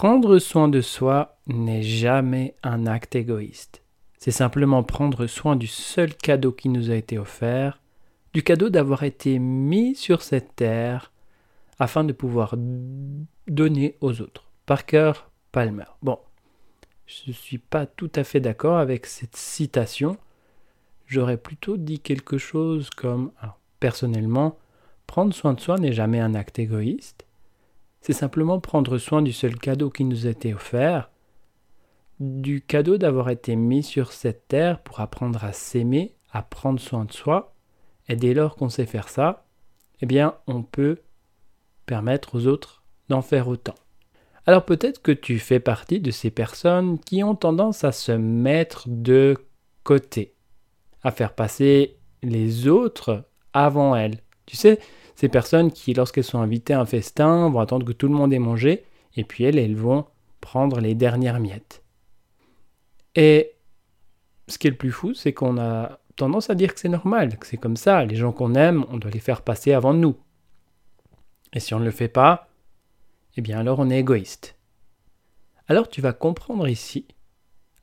Prendre soin de soi n'est jamais un acte égoïste. C'est simplement prendre soin du seul cadeau qui nous a été offert, du cadeau d'avoir été mis sur cette terre afin de pouvoir donner aux autres. Parker Palmer. Bon, je ne suis pas tout à fait d'accord avec cette citation. J'aurais plutôt dit quelque chose comme, personnellement, prendre soin de soi n'est jamais un acte égoïste. C'est simplement prendre soin du seul cadeau qui nous a été offert, du cadeau d'avoir été mis sur cette terre pour apprendre à s'aimer, à prendre soin de soi, et dès lors qu'on sait faire ça, eh bien, on peut permettre aux autres d'en faire autant. Alors peut-être que tu fais partie de ces personnes qui ont tendance à se mettre de côté, à faire passer les autres avant elles. Tu sais, ces personnes qui, lorsqu'elles sont invitées à un festin, vont attendre que tout le monde ait mangé, et puis elles, elles vont prendre les dernières miettes. Et ce qui est le plus fou, c'est qu'on a tendance à dire que c'est normal, que c'est comme ça. Les gens qu'on aime, on doit les faire passer avant nous. Et si on ne le fait pas, eh bien alors on est égoïste. Alors tu vas comprendre ici,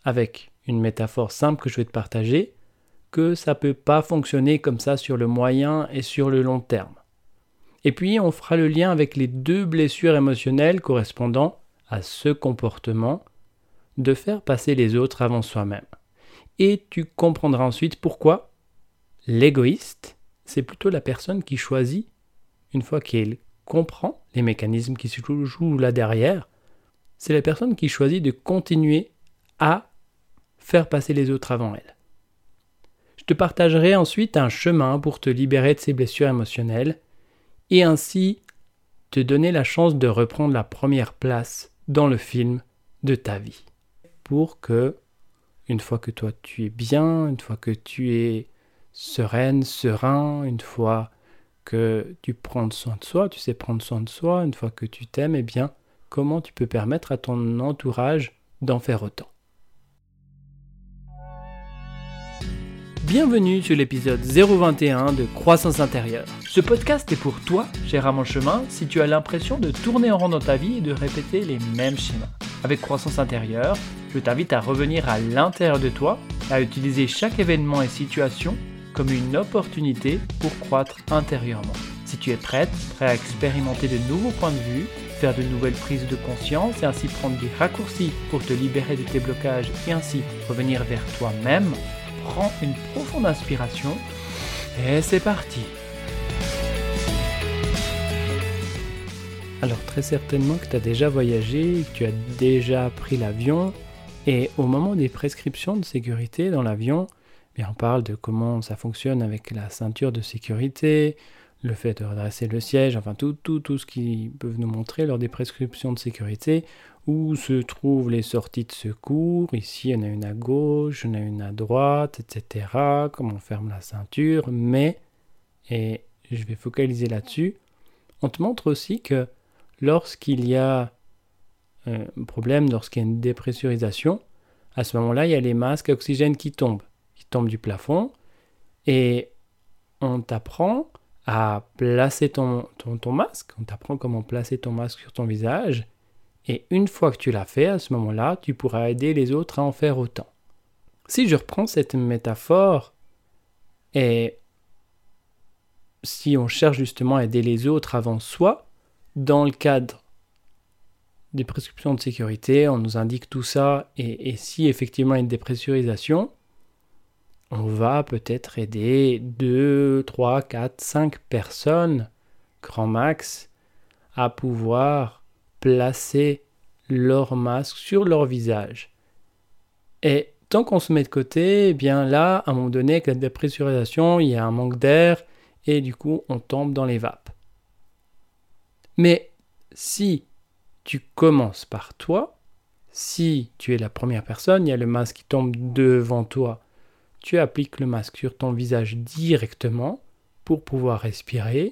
avec une métaphore simple que je vais te partager, que ça ne peut pas fonctionner comme ça sur le moyen et sur le long terme. Et puis on fera le lien avec les deux blessures émotionnelles correspondant à ce comportement de faire passer les autres avant soi-même. Et tu comprendras ensuite pourquoi l'égoïste, c'est plutôt la personne qui choisit, une fois qu'elle comprend les mécanismes qui se jouent là derrière, c'est la personne qui choisit de continuer à faire passer les autres avant elle. Je te partagerai ensuite un chemin pour te libérer de ces blessures émotionnelles et ainsi te donner la chance de reprendre la première place dans le film de ta vie pour que, une fois que toi tu es bien, une fois que tu es sereine, serein, une fois que tu prends soin de soi, tu sais prendre soin de soi, une fois que tu t'aimes, eh bien, comment tu peux permettre à ton entourage d'en faire autant? Bienvenue sur l'épisode 021 de Croissance intérieure. Ce podcast est pour toi, cher à mon chemin, si tu as l'impression de tourner en rond dans ta vie et de répéter les mêmes schémas. Avec Croissance intérieure, je t'invite à revenir à l'intérieur de toi, à utiliser chaque événement et situation comme une opportunité pour croître intérieurement. Si tu es prête, prêt à expérimenter de nouveaux points de vue, faire de nouvelles prises de conscience et ainsi prendre des raccourcis pour te libérer de tes blocages et ainsi revenir vers toi-même, prends une profonde inspiration. Et c'est parti. Alors très certainement que tu as déjà voyagé, que tu as déjà pris l'avion, et au moment des prescriptions de sécurité dans l'avion, eh on parle de comment ça fonctionne avec la ceinture de sécurité, le fait de redresser le siège, enfin tout, tout, tout ce qu'ils peuvent nous montrer lors des prescriptions de sécurité, où se trouvent les sorties de secours? Ici, il y en a une à gauche, il y en a une à droite, etc. Comment on ferme la ceinture. Mais, et je vais focaliser là-dessus, on te montre aussi que lorsqu'il y a euh, un problème, lorsqu'il y a une dépressurisation, à ce moment-là, il y a les masques à oxygène qui tombent, qui tombent du plafond, et on t'apprend à placer ton, ton, ton masque, on t'apprend comment placer ton masque sur ton visage, et une fois que tu l'as fait, à ce moment-là, tu pourras aider les autres à en faire autant. Si je reprends cette métaphore, et si on cherche justement à aider les autres avant soi, dans le cadre des prescriptions de sécurité, on nous indique tout ça, et, si effectivement il y a une dépressurisation, on va peut-être aider 2, 3, 4, 5 personnes, grand max, à pouvoir placer leur masque sur leur visage. Et tant qu'on se met de côté, eh bien là, à un moment donné, avec la dépressurisation, il y a un manque d'air, et du coup, on tombe dans les vapes. Mais si tu commences par toi, si tu es la première personne, il y a le masque qui tombe devant toi, tu appliques le masque sur ton visage directement pour pouvoir respirer,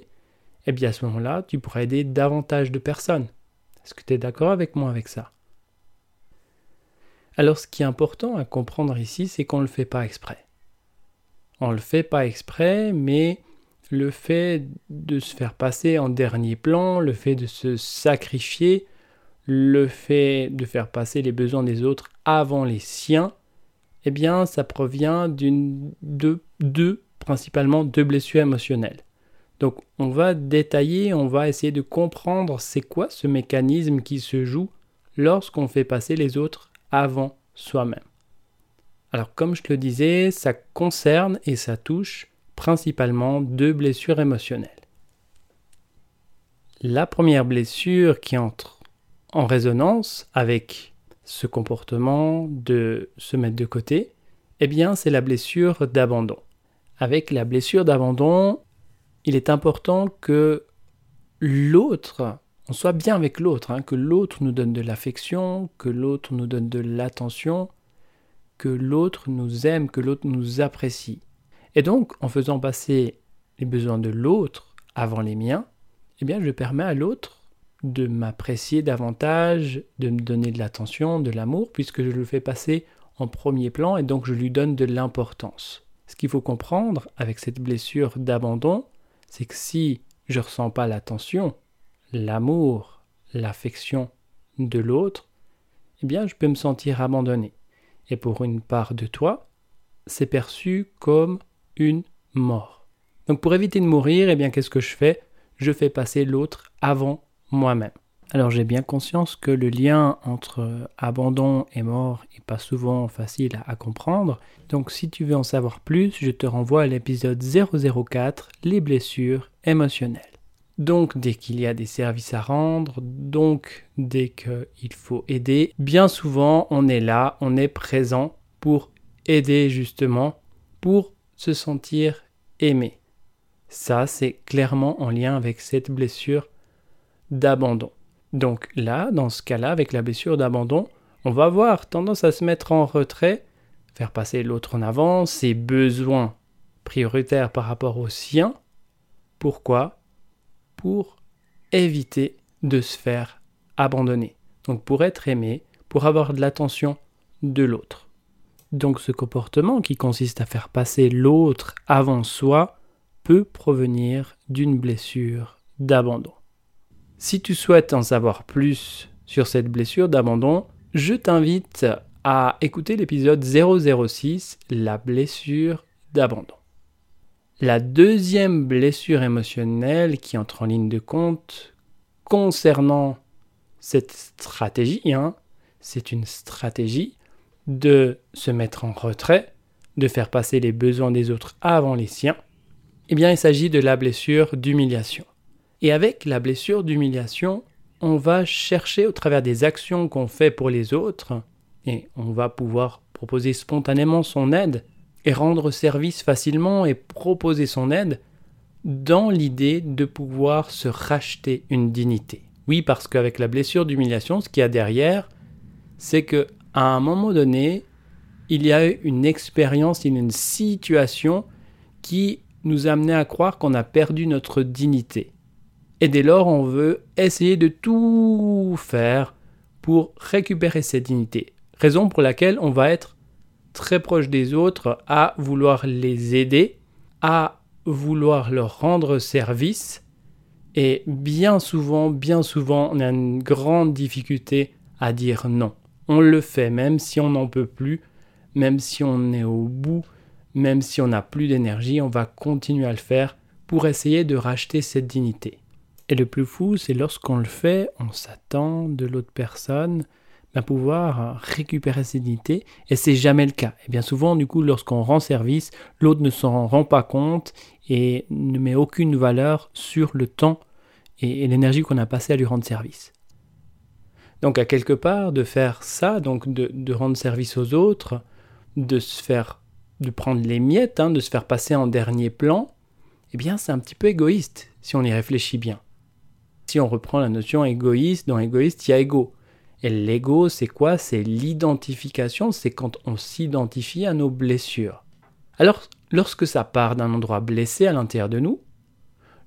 et eh bien à ce moment-là, tu pourras aider davantage de personnes. Est-ce que tu es d'accord avec moi avec ça? Alors ce qui est important à comprendre ici, c'est qu'on ne le fait pas exprès. On ne le fait pas exprès, mais le fait de se faire passer en dernier plan, le fait de se sacrifier, le fait de faire passer les besoins des autres avant les siens, eh bien, ça provient d'une de deux principalement deux blessures émotionnelles. Donc, on va détailler, on va essayer de comprendre c'est quoi ce mécanisme qui se joue lorsqu'on fait passer les autres avant soi-même. Alors, comme je te le disais, ça concerne et ça touche principalement deux blessures émotionnelles. La première blessure qui entre en résonance avec ce comportement de se mettre de côté, eh bien, c'est la blessure d'abandon. Avec la blessure d'abandon, il est important que l'autre, on soit bien avec l'autre, hein, que l'autre nous donne de l'affection, que l'autre nous donne de l'attention, que l'autre nous aime, que l'autre nous apprécie. Et donc, en faisant passer les besoins de l'autre avant les miens, eh bien, je permets à l'autre de m'apprécier davantage, de me donner de l'attention, de l'amour, puisque je le fais passer en premier plan et donc je lui donne de l'importance. Ce qu'il faut comprendre avec cette blessure d'abandon, c'est que si je ne ressens pas l'attention, l'amour, l'affection de l'autre, eh bien je peux me sentir abandonné. Et pour une part de toi, c'est perçu comme une mort. Donc pour éviter de mourir, eh bien qu'est-ce que je fais? Je fais passer l'autre avant moi-même. Alors j'ai bien conscience que le lien entre abandon et mort n'est pas souvent facile à, comprendre, donc si tu veux en savoir plus, je te renvoie à l'épisode 004, les blessures émotionnelles. Donc dès qu'il y a des services à rendre, donc dès qu'il faut aider, bien souvent on est là, on est présent pour aider justement, pour se sentir aimé. Ça c'est clairement en lien avec cette blessure d'abandon. Donc là, dans ce cas-là, avec la blessure d'abandon, on va avoir tendance à se mettre en retrait, faire passer l'autre en avant, ses besoins prioritaires par rapport aux siens. Pourquoi? Pour éviter de se faire abandonner. Donc pour être aimé, pour avoir de l'attention de l'autre. Donc ce comportement qui consiste à faire passer l'autre avant soi peut provenir d'une blessure d'abandon. Si tu souhaites en savoir plus sur cette blessure d'abandon, je t'invite à écouter l'épisode 006, la blessure d'abandon. La deuxième blessure émotionnelle qui entre en ligne de compte concernant cette stratégie, hein, c'est une stratégie de se mettre en retrait, de faire passer les besoins des autres avant les siens. Eh bien, il s'agit de la blessure d'humiliation. Et avec la blessure d'humiliation, on va chercher au travers des actions qu'on fait pour les autres, et on va pouvoir proposer spontanément son aide et rendre service facilement et proposer son aide dans l'idée de pouvoir se racheter une dignité. Oui, parce qu'avec la blessure d'humiliation, ce qu'il y a derrière, c'est que à un moment donné, il y a eu une expérience, une situation qui nous amenait à croire qu'on a perdu notre dignité. Et dès lors, on veut essayer de tout faire pour récupérer cette dignité. Raison pour laquelle on va être très proche des autres, à vouloir les aider, à vouloir leur rendre service. Et bien souvent, bien souvent, on a une grande difficulté à dire non. On le fait même si on n'en peut plus, même si on est au bout, même si on n'a plus d'énergie, on va continuer à le faire pour essayer de racheter cette dignité. Et le plus fou, c'est lorsqu'on le fait, on s'attend de l'autre personne à pouvoir récupérer ses dignités, et c'est jamais le cas. Et bien souvent, du coup, lorsqu'on rend service, l'autre ne s'en rend pas compte et ne met aucune valeur sur le temps et, l'énergie qu'on a passé à lui rendre service. Donc, à quelque part, de faire ça, donc de, rendre service aux autres, de se faire, de prendre les miettes, hein, de se faire passer en dernier plan, eh bien, c'est un petit peu égoïste si on y réfléchit bien. Si on reprend la notion égoïste, dans égoïste, il y a ego. Et l'ego, c'est quoi? C'est l'identification, c'est quand on s'identifie à nos blessures. Alors, lorsque ça part d'un endroit blessé à l'intérieur de nous,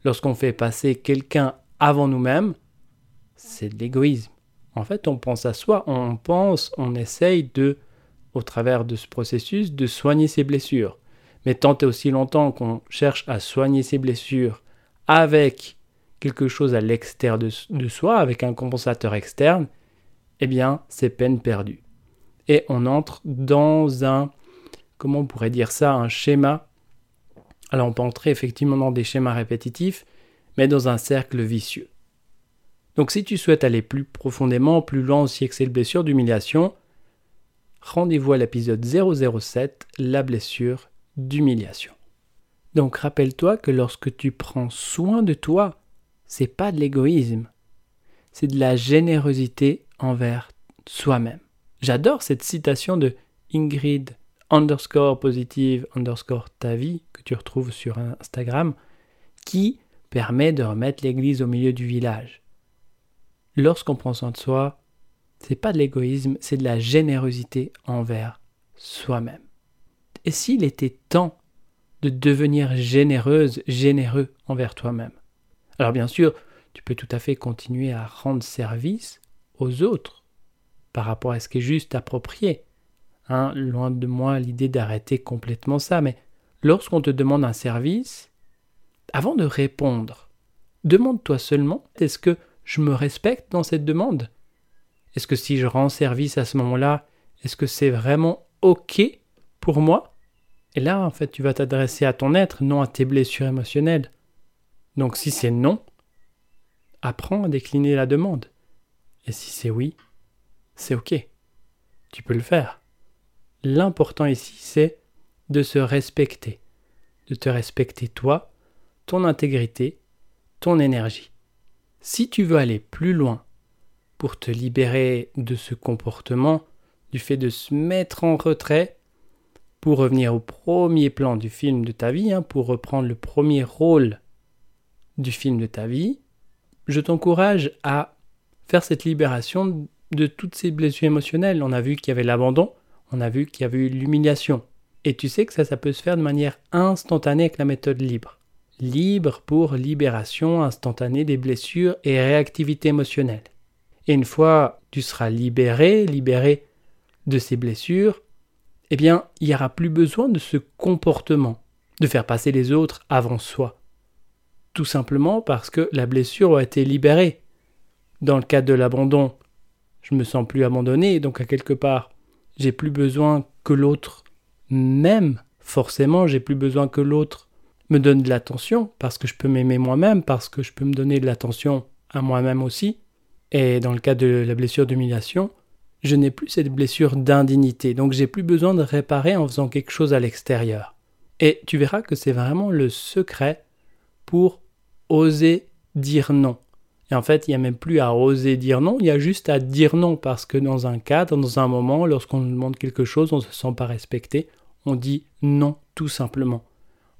lorsqu'on fait passer quelqu'un avant nous-mêmes, c'est de l'égoïsme. En fait, on pense à soi, on pense, on essaye de, au travers de ce processus, de soigner ses blessures. Mais tant et aussi longtemps qu'on cherche à soigner ses blessures avec quelque chose à l'extérieur de, soi, avec un compensateur externe, eh bien, c'est peine perdue. Et on entre dans un, comment on pourrait dire ça, un schéma. Alors on peut entrer effectivement dans des schémas répétitifs, mais dans un cercle vicieux. Donc si tu souhaites aller plus profondément, plus loin aussi avec cette blessure d'humiliation, rendez-vous à l'épisode 007, la blessure d'humiliation. Donc rappelle-toi que lorsque tu prends soin de toi, c'est pas de l'égoïsme, c'est de la générosité envers soi-même. J'adore cette citation de Ingrid underscore positive underscore ta vie que tu retrouves sur Instagram qui permet de remettre l'église au milieu du village. Lorsqu'on prend soin de soi, c'est pas de l'égoïsme, c'est de la générosité envers soi-même. Et s'il était temps de devenir généreuse, généreux envers toi-même? Alors bien sûr, tu peux tout à fait continuer à rendre service aux autres par rapport à ce qui est juste approprié. Hein, loin de moi l'idée d'arrêter complètement ça, mais lorsqu'on te demande un service, avant de répondre, demande-toi seulement est-ce que je me respecte dans cette demande? Est-ce que si je rends service à ce moment-là, est-ce que c'est vraiment OK pour moi? Et là, en fait, tu vas t'adresser à ton être, non à tes blessures émotionnelles. Donc si c'est non, apprends à décliner la demande. Et si c'est oui, c'est OK. Tu peux le faire. L'important ici, c'est de se respecter, de te respecter toi, ton intégrité, ton énergie. Si tu veux aller plus loin pour te libérer de ce comportement, du fait de se mettre en retrait, pour revenir au premier plan du film de ta vie, hein, pour reprendre le premier rôle du film de ta vie, je t'encourage à faire cette libération de toutes ces blessures émotionnelles. On a vu qu'il y avait l'abandon, on a vu qu'il y avait eu l'humiliation. Et tu sais que ça, ça peut se faire de manière instantanée avec la méthode libre. Libre pour libération instantanée des blessures et réactivité émotionnelle. Et une fois tu seras libéré, libéré de ces blessures, eh bien, il n'y aura plus besoin de ce comportement, de faire passer les autres avant soi. Tout simplement parce que la blessure a été libérée. Dans le cas de l'abandon, je me sens plus abandonné, donc à quelque part, j'ai plus besoin que l'autre m'aime. Forcément, j'ai plus besoin que l'autre me donne de l'attention, parce que je peux m'aimer moi-même, parce que je peux me donner de l'attention à moi-même aussi. Et dans le cas de la blessure d'humiliation, je n'ai plus cette blessure d'indignité, donc j'ai plus besoin de réparer en faisant quelque chose à l'extérieur. Et tu verras que c'est vraiment le secret pour oser dire non. Et en fait, il n'y a même plus à oser dire non, il y a juste à dire non, parce que dans un cadre, dans un moment, lorsqu'on nous demande quelque chose, on ne se sent pas respecté, on dit non tout simplement,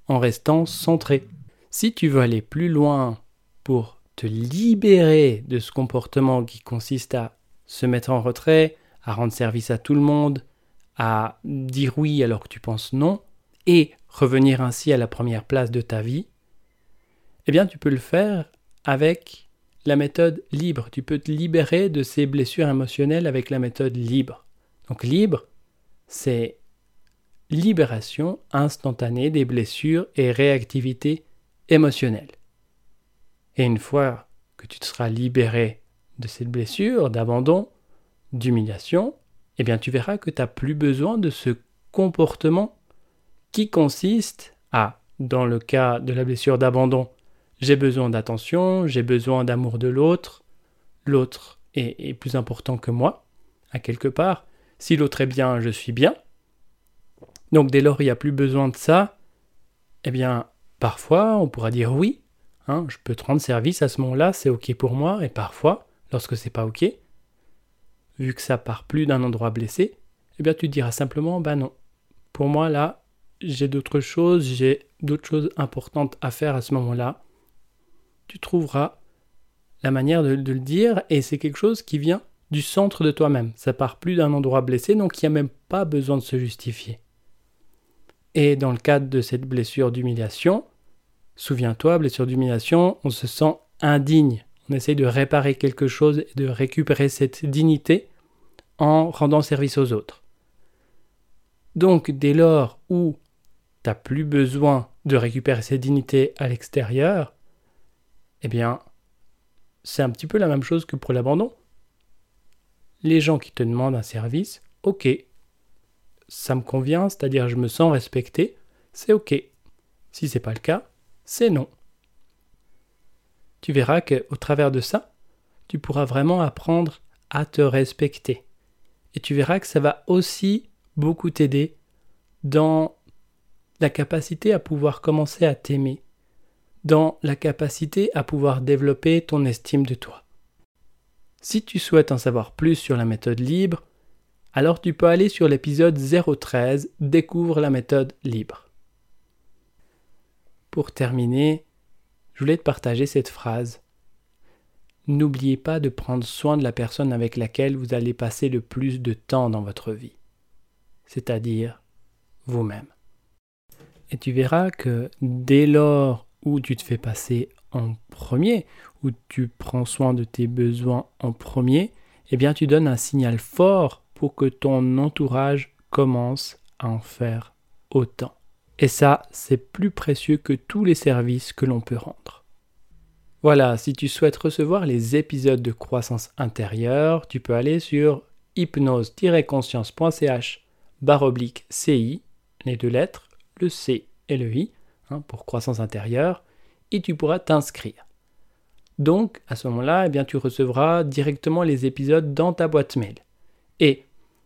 en restant centré. Si tu veux aller plus loin pour te libérer de ce comportement qui consiste à se mettre en retrait, à rendre service à tout le monde, à dire oui alors que tu penses non, et revenir ainsi à la première place de ta vie, eh bien tu peux le faire avec la méthode libre. Tu peux te libérer de ces blessures émotionnelles avec la méthode libre. Donc libre, c'est libération instantanée des blessures et réactivité émotionnelle. Et une fois que tu te seras libéré de cette blessure, d'abandon, d'humiliation, eh bien tu verras que tu n'as plus besoin de ce comportement qui consiste à, dans le cas de la blessure d'abandon, j'ai besoin d'attention, j'ai besoin d'amour de l'autre. L'autre est, plus important que moi, à quelque part. Si l'autre est bien, je suis bien. Donc dès lors, il n'y a plus besoin de ça. Eh bien, parfois, on pourra dire oui. Hein, je peux te rendre service à ce moment-là, c'est OK pour moi. Et parfois, lorsque c'est pas OK, vu que ça part plus d'un endroit blessé, eh bien, tu diras simplement, bah non. Pour moi, là, j'ai d'autres choses, j'ai d'autres choses importantes à faire à ce moment-là tu trouveras la manière de, le dire et c'est quelque chose qui vient du centre de toi-même. Ça part plus d'un endroit blessé, donc il n'y a même pas besoin de se justifier. Et dans le cadre de cette blessure d'humiliation, souviens-toi, blessure d'humiliation, on se sent indigne. On essaye de réparer quelque chose et de récupérer cette dignité en rendant service aux autres. Donc dès lors où tu n'as plus besoin de récupérer cette dignité à l'extérieur, eh bien, c'est un petit peu la même chose que pour l'abandon. les gens qui te demandent un service, ok, ça me convient, c'est-à-dire je me sens respecté, c'est ok. Si c'est pas le cas, c'est non. Tu verras qu'au travers de ça, tu pourras vraiment apprendre à te respecter. Et tu verras que ça va aussi beaucoup t'aider dans la capacité à pouvoir commencer à t'aimer, dans la capacité à pouvoir développer ton estime de toi. Si tu souhaites en savoir plus sur la méthode libre, alors tu peux aller sur l'épisode 013 Découvre la méthode libre. Pour terminer, je voulais te partager cette phrase. N'oubliez pas de prendre soin de la personne avec laquelle vous allez passer le plus de temps dans votre vie, c'est-à-dire vous-même. Et tu verras que dès lors où tu te fais passer en premier, où tu prends soin de tes besoins en premier, eh bien tu donnes un signal fort pour que ton entourage commence à en faire autant. Et ça, c'est plus précieux que tous les services que l'on peut rendre. Voilà, si tu souhaites recevoir les épisodes de croissance intérieure, tu peux aller sur hypnose-conscience.ch barre oblique CI, les deux lettres, le C et le I, hein, pour croissance intérieure, et tu pourras t'inscrire. Donc, à ce moment-là, eh bien, tu recevras directement les épisodes dans ta boîte mail. Et,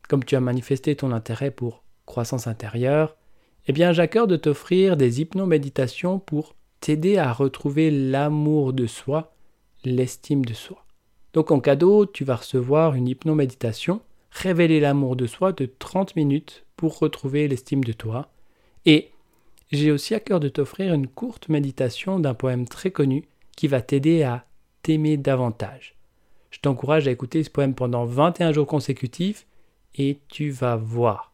comme tu as manifesté ton intérêt pour croissance intérieure, eh bien, j'ai à cœur de t'offrir des hypnoméditations pour t'aider à retrouver l'amour de soi, l'estime de soi. Donc, en cadeau, tu vas recevoir une hypnoméditation, révéler l'amour de soi de 30 minutes pour retrouver l'estime de toi. Et j'ai aussi à cœur de t'offrir une courte méditation d'un poème très connu qui va t'aider à t'aimer davantage. Je t'encourage à écouter ce poème pendant 21 jours consécutifs et tu vas voir.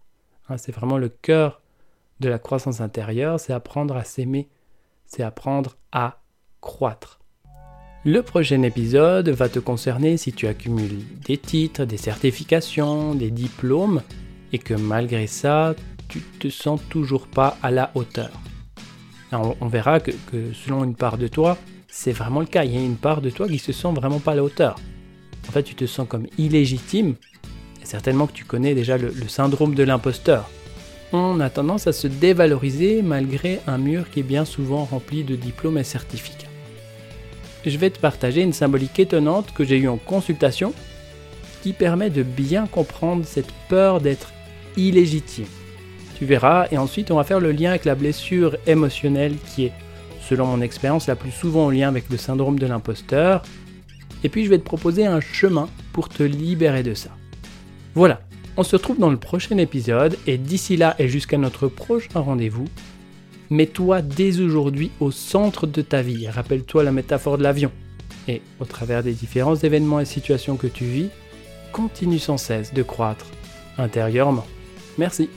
Hein, c'est vraiment le cœur de la croissance intérieure, c'est apprendre à s'aimer, c'est apprendre à croître. Le prochain épisode va te concerner si tu accumules des titres, des certifications, des diplômes et que malgré ça, tu te sens toujours pas à la hauteur. on, verra que selon une part de toi, c'est vraiment le cas. Il y a une part de toi qui se sent vraiment pas à la hauteur. En fait, tu te sens comme illégitime. Certainement que tu connais déjà le, syndrome de l'imposteur. On a tendance à se dévaloriser malgré un mur qui est bien souvent rempli de diplômes et certificats. Je vais te partager une symbolique étonnante que j'ai eue en consultation qui permet de bien comprendre cette peur d'être illégitime. Tu verras, et ensuite on va faire le lien avec la blessure émotionnelle qui est selon mon expérience, la plus souvent en lien avec le syndrome de l'imposteur. Et puis je vais te proposer un chemin pour te libérer de ça. Voilà, on se retrouve dans le prochain épisode et d'ici là et jusqu'à notre prochain rendez-vous, mets-toi dès aujourd'hui au centre de ta vie. Rappelle-toi la métaphore de l'avion. Et au travers des différents événements et situations que tu vis, continue sans cesse de croître intérieurement. Merci.